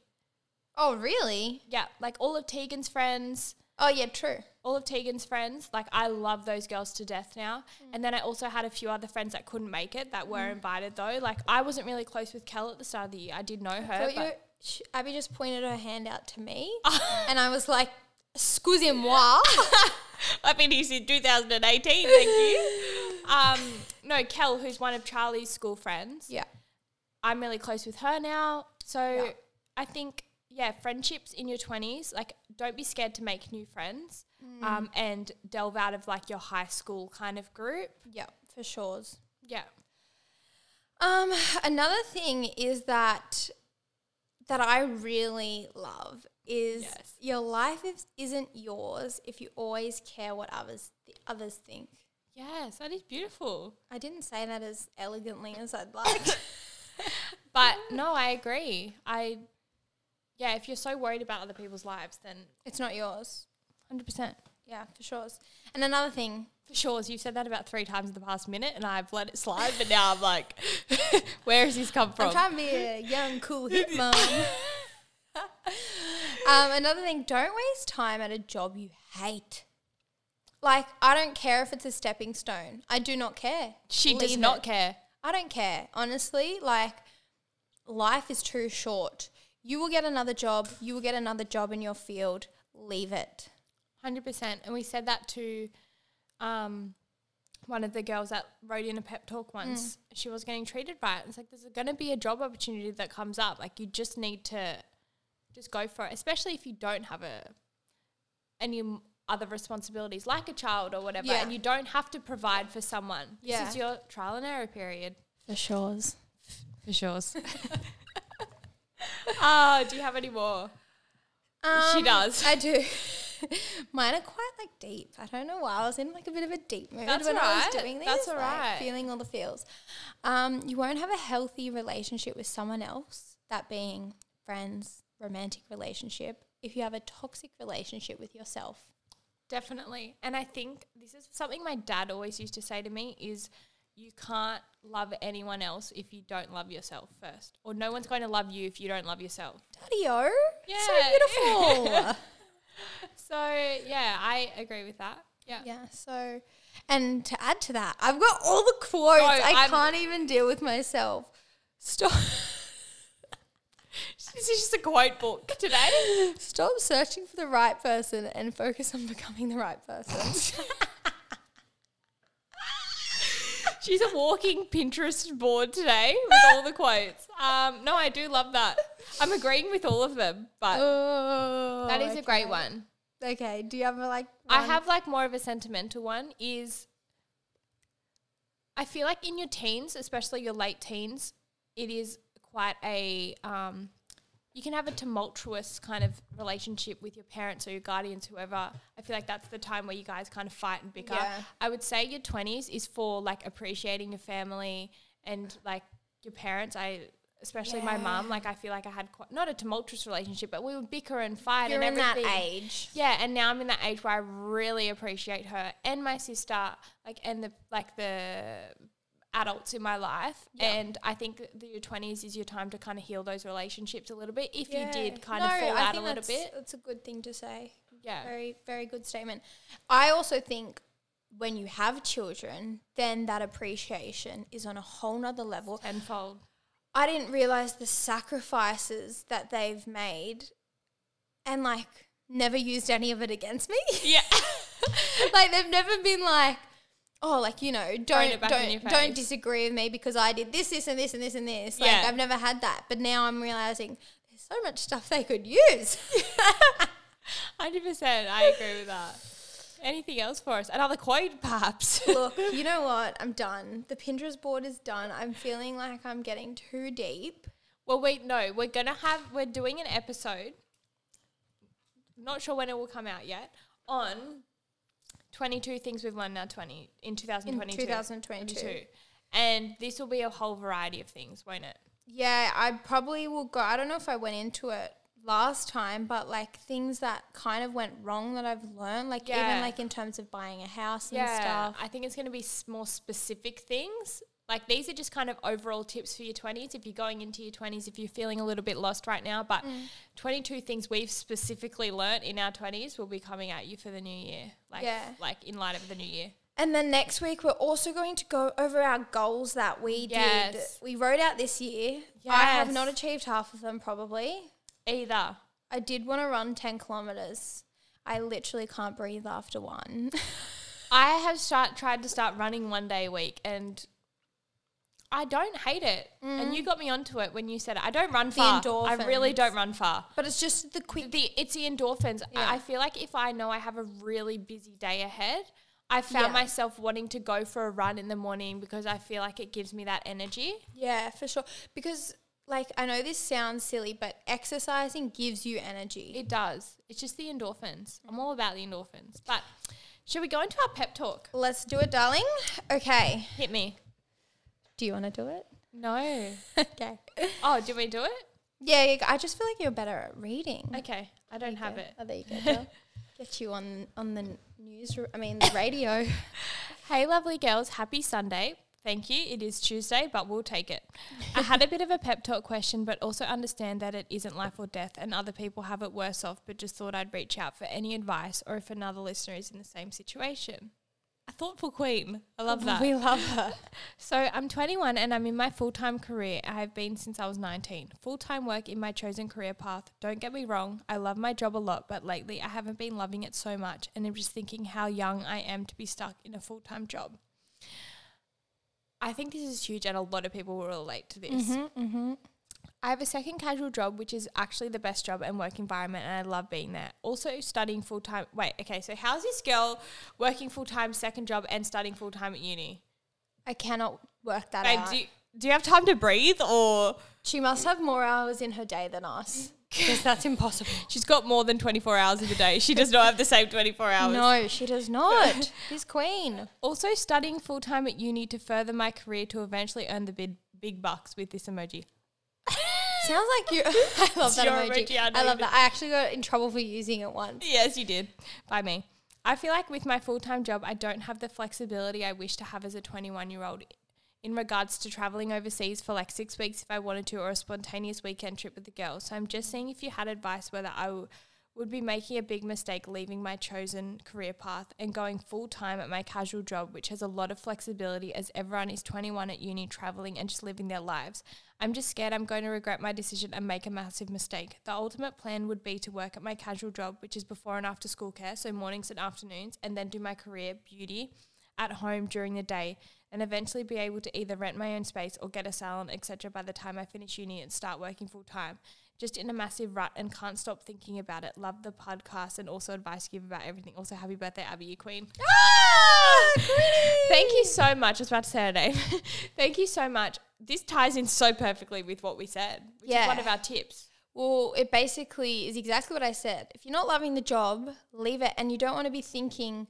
Oh, really? Yeah, like all of Tegan's friends, Oh, yeah, true. all of Tegan's friends, like I love those girls to death now. And then I also had a few other friends that couldn't make it that were invited though. Like I wasn't really close with Kel at the start of the year. I did know her, you, sh- Abbey just pointed her hand out to me, <laughs> and I was like, "Excusez-moi." <laughs> I've been here since 2018. Thank you. <laughs> Um, no, Kel, who's one of Charli's school friends. yeah. I'm really close with her now. So Yeah. I think, yeah, friendships in your 20s, like, don't be scared to make new friends Mm. um, and delve out of like your high school kind of group. Yeah, for sure. Yeah. Um, another thing is that that I really love is Yes. your life is, isn't yours if you always care what others th- others think. Yes, that is beautiful. I didn't say that as elegantly as I'd like. <laughs> But no, I agree. I, yeah, if you're so worried about other people's lives, then it's not yours. 100%. Yeah, for sure. And another thing, For sure, you've said that about three times in the past minute, and I've let it slide. But now I'm like, <laughs> where has this come from? I'm trying to be a young, cool hip <laughs> mom. um, another thing, don't waste time at a job you hate. Like, I don't care if it's a stepping stone. I do not care. she does Leave not it. care. I don't care. Honestly, like, life is too short. You will get another job. You will get another job in your field. Leave it. Hundred percent, and we said that to um, one of the girls that wrote in a pep talk once. She was getting treated right. It's like there's going to be a job opportunity that comes up. Like you just need to just go for it, especially if you don't have a any other responsibilities like a child or whatever Yeah. and you don't have to provide for someone. Yeah. This is your trial and error period. For sure. For sure. <laughs> <laughs> Ah, do you have any more? She does. Um, I do. <laughs> Mine are quite like deep. I don't know why. I was in like a bit of a deep mood That's when I was doing these. That's like, alright. feeling all the feels. Um, you won't have a healthy relationship with someone else, that being friends, romantic relationship, if you have a toxic relationship with yourself. Definitely. And I think this is something my dad always used to say to me is you can't love anyone else if you don't love yourself first. Or no one's going to love you if you don't love yourself. Daddy-o, Yeah. so beautiful. <laughs> So, yeah, I agree with that. Yeah. yeah, so, and to add to that, I've got all the quotes. No, I I'm- can't even deal with myself. Stop. <laughs> This is just a quote book today. <laughs> Stop searching for the right person and focus on becoming the right person. She's a walking Pinterest board today with all the quotes. Um, no, I do love that. I'm agreeing with all of them, but oh, that is a great okay. one. Okay, do you have a like? I one? have like more of a sentimental one is I feel like in your teens, especially your late teens, it is quite a um you can have a tumultuous kind of relationship with your parents or your guardians, whoever. I feel like that's the time where you guys kind of fight and bicker. Yeah. I would say your twenties is for like appreciating your family and like your parents. I especially my mum, Yeah. like I feel like I had quite, not a tumultuous relationship, but we would bicker and fight You're and in that age. Yeah, and now I'm in that age where I really appreciate her and my sister, like and the like the adults in my life. Yeah. And I think that your twenties is your time to kind of heal those relationships a little bit if you did kind No, of fall I out a little bit. That's a good thing to say. Yeah. Very, very good statement. I also think when you have children, then that appreciation is on a whole nother level. Tenfold. I didn't realize the sacrifices that they've made and like never used any of it against me. Yeah. <laughs> like they've never been like, oh, like you know, don't it back in your don't don't disagree with me because I did this, this, and this, and this, and this. Like Yeah. I've never had that, but now I'm realizing there's so much stuff they could use. <laughs> Hundred percent. I agree with that. Anything else for us? Another quote, perhaps. Look, you <laughs> know what? I'm done. The Pinterest board is done. I'm feeling like I'm getting too deep. Well, wait, no, we're gonna have we're doing an episode. Not sure when it will come out yet. On twenty two things we've learned in our twenty in two thousand In twenty two. 2022. And this will be a whole variety of things, won't it? Yeah, I probably will go. I don't know if I went into it last time, but like things that kind of went wrong that I've learned, like Yeah. even like in terms of buying a house and Yeah, stuff. I think it's going to be more specific things. Like these are just kind of overall tips for your 20s. If you're going into your 20s, if you're feeling a little bit lost right now, but Mm. 22 things we've specifically learnt in our 20s will be coming at you for the new year. Like, Yeah. like in light of the new year. And then next week we're also going to go over our goals that we did. We wrote out this year. I have not achieved half of them probably. Either. I did want to run 10 kilometers. I literally can't breathe after one. <laughs> I have start, tried to start running one day a week and I don't hate it. And you mm. got me onto it when you said it. I don't run far. I really don't run far. but it's just the quick The it's the endorphins. Yeah. I I feel like if I know I have a really busy day ahead, I found Yeah. myself wanting to go for a run in the morning because I feel like it gives me that energy. Yeah, for sure. Because like I know this sounds silly, but exercising gives you energy. It does. It's just the endorphins. I'm all about the endorphins. But should we go into our pep talk? Let's do it, darling. Okay. Hit me. <laughs> Oh, do you want to do it? No. okay. Oh, do we do it? Yeah, yeah, I just feel like you're better at reading. Okay. I don't have it. Oh, there you go. <laughs> Get you on on the news. I mean, the radio. <laughs> Hey, lovely girls. Happy Sunday. Thank you. It is Tuesday, but we'll take it. I had a bit of a pep talk question, but also understand that it isn't life or death and other people have it worse off, but just thought I'd reach out for any advice or if another listener is in the same situation. Thoughtful queen. I love <laughs> that. We love her. <laughs> So I'm 21 and I'm in my full time career. I have been since I was 19. Full time work in my chosen career path. Don't get me wrong, I love my job a lot, but lately I haven't been loving it so much and I'm just thinking how young I am to be stuck in a full time job. I think this is huge and a lot of people will relate to this. mm-hmm. I have a second casual job, which is actually the best job and work environment, and I love being there. Also, studying full time. Wait, okay, so how's this girl working full time, second job, and studying full time at uni? I cannot work that Babe, out. do you, do you have time to breathe, or she must have more hours in her day than us. Because that's <laughs> impossible. she's got more than twenty four hours in the day? She does not have the same twenty four hours. No, she does not. She's queen. Also, studying full time at uni to further my career to eventually earn the big big bucks with this emoji. <laughs> Sounds like you. <laughs> I love It's that emoji. emoji, I I love that. I actually got in trouble for using it once. Yes, you did. By me. I feel like with my full time job, I don't have the flexibility I wish to have as a 21 year old in regards to traveling overseas for like six weeks if I wanted to, or a spontaneous weekend trip with the girls. So I'm just seeing if you had advice whether I w- would be making a big mistake leaving my chosen career path and going full time at my casual job, which has a lot of flexibility as everyone is 21 at uni traveling and just living their lives. I'm just scared I'm going to regret my decision and make a massive mistake. The ultimate plan would be to work at my casual job, which is before and after school care, so mornings and afternoons, and then do my career beauty at home during the day and eventually be able to either rent my own space or get a salon, etc. by the time I finish uni and start working full time. Just in a massive rut and can't stop thinking about it. Love the podcast and also advice you give about everything. Also, happy birthday, Abbey, you queen. Ah, Thank you so much. I was about to say her name. <laughs> Thank you so much. This ties in so perfectly with what we said, which is one of our tips. Well, it basically is exactly what I said. If you're not loving the job, leave it. And you don't want to be thinking,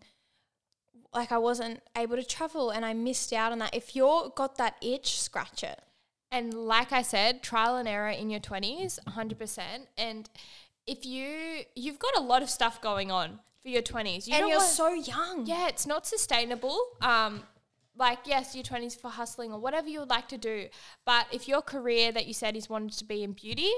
like, I wasn't able to travel and I missed out on that. If you're got that itch, scratch it. And like I said, trial and error in your 20s, 100%. And if you you've got a lot of stuff going on for your 20s. You and you're want- so young. Yeah, it's not sustainable. Um, like yes, your twenties for hustling or whatever you would like to do. But if your career that you said is wanted to be in beauty,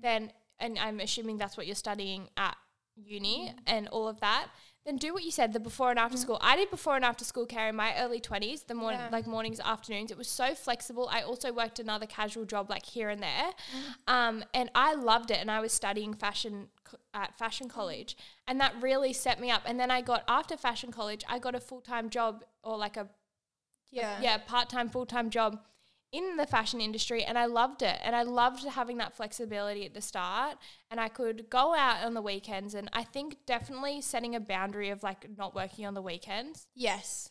then and I'm assuming that's what you're studying at uni and all of that, then do what you said, the before and after mm. school. I did before and after school care in my early twenties, the morning Yeah. like mornings, afternoons. It was so flexible. I also worked another casual job like here and there. Mm. Um, and I loved it and I was studying fashion co- at fashion mm. college and that really set me up. And then I got after fashion college, I got a full-time job or like a Yeah. yeah, part-time full-time job in the fashion industry and I loved it. And I loved having that flexibility at the start and I could go out on the weekends and I think definitely setting a boundary of like not working on the weekends. Yes.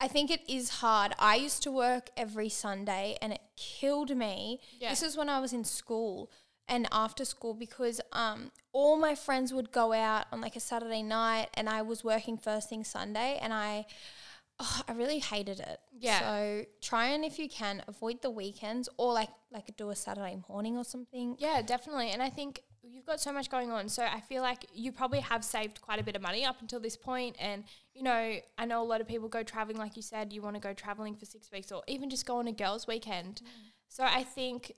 I think it is hard. I used to work every Sunday and it killed me. Yeah. This is when I was in school and after school because um all my friends would go out on like a Saturday night and I was working first thing Sunday and I oh, I really hated it. Yeah. So try and if you can avoid the weekends or like like do a Saturday morning or something. Yeah, definitely. And I think you've got so much going on. So I feel like you probably have saved quite a bit of money up until this point. And, you know, I know a lot of people go traveling, like you said, you want to go traveling for six weeks or even just go on a girls' weekend. Mm. So I think.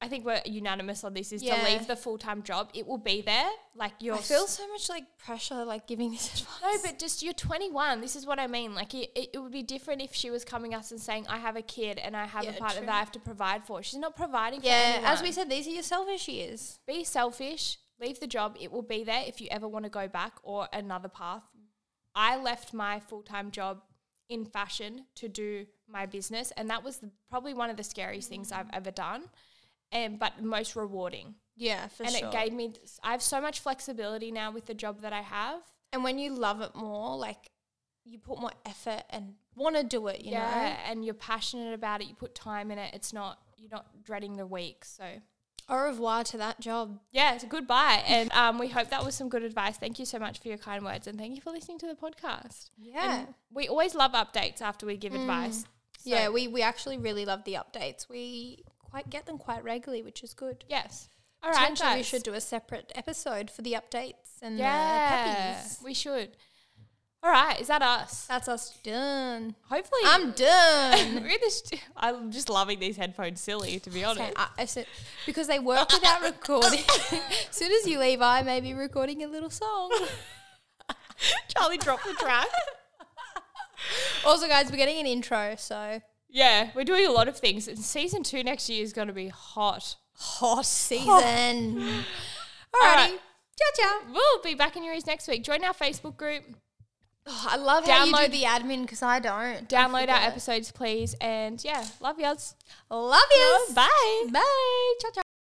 I think we're unanimous on this is Yeah. to leave the full time job. It will be there. Like you're I feel so much like pressure like giving this <laughs> advice. no, but just you're 21. This is what I mean. Like it, it, it would be different if she was coming us and saying, "I have a kid and I have Yeah, a partner true. that I have to provide for." She's not providing for yeah, as we said, these are your selfish years. be selfish, leave the job. It will be there if you ever want to go back or another path. I left my full time job in fashion to do my business, and that was the, probably one of the scariest things I've mm. ever done, and but most rewarding. Yeah, for and sure. it gave me. I have so much flexibility now with the job that I have. and when you love it more, like you put more effort and want to do it, you yeah, know. and you're passionate about it. You put time in it. It's not you're not dreading the week. So Au revoir to that job. yeah, it's a goodbye. And um, we hope that was some good advice. Thank you so much for your kind words, and thank you for listening to the podcast. Yeah. And we always love updates after we give advice. So, yeah, we, we actually really love the updates. We quite get them quite regularly, which is good. yes. All right, Potentially we should do a separate episode for the updates and Yeah, the peppies. we should. All right, is that us? That's us done. Hopefully, I'm done. <laughs> We're this, I'm just loving these headphones. Silly, to be honest. Okay, I, I said, because they work without recording. <laughs> <laughs> as soon as you leave, I may be recording a little song. Charli dropped the track. Also, guys, we're getting an intro, so yeah, we're doing a lot of things. And season two next year is going to be hot. hot season. <laughs> Alrighty, right. ciao ciao. We'll be back in your ears next week. Join our Facebook group. Oh, I love how you Download- do the admin because I don't. I Download our episodes, please. And yeah, love yous. Love you. Bye. Bye. Ciao ciao.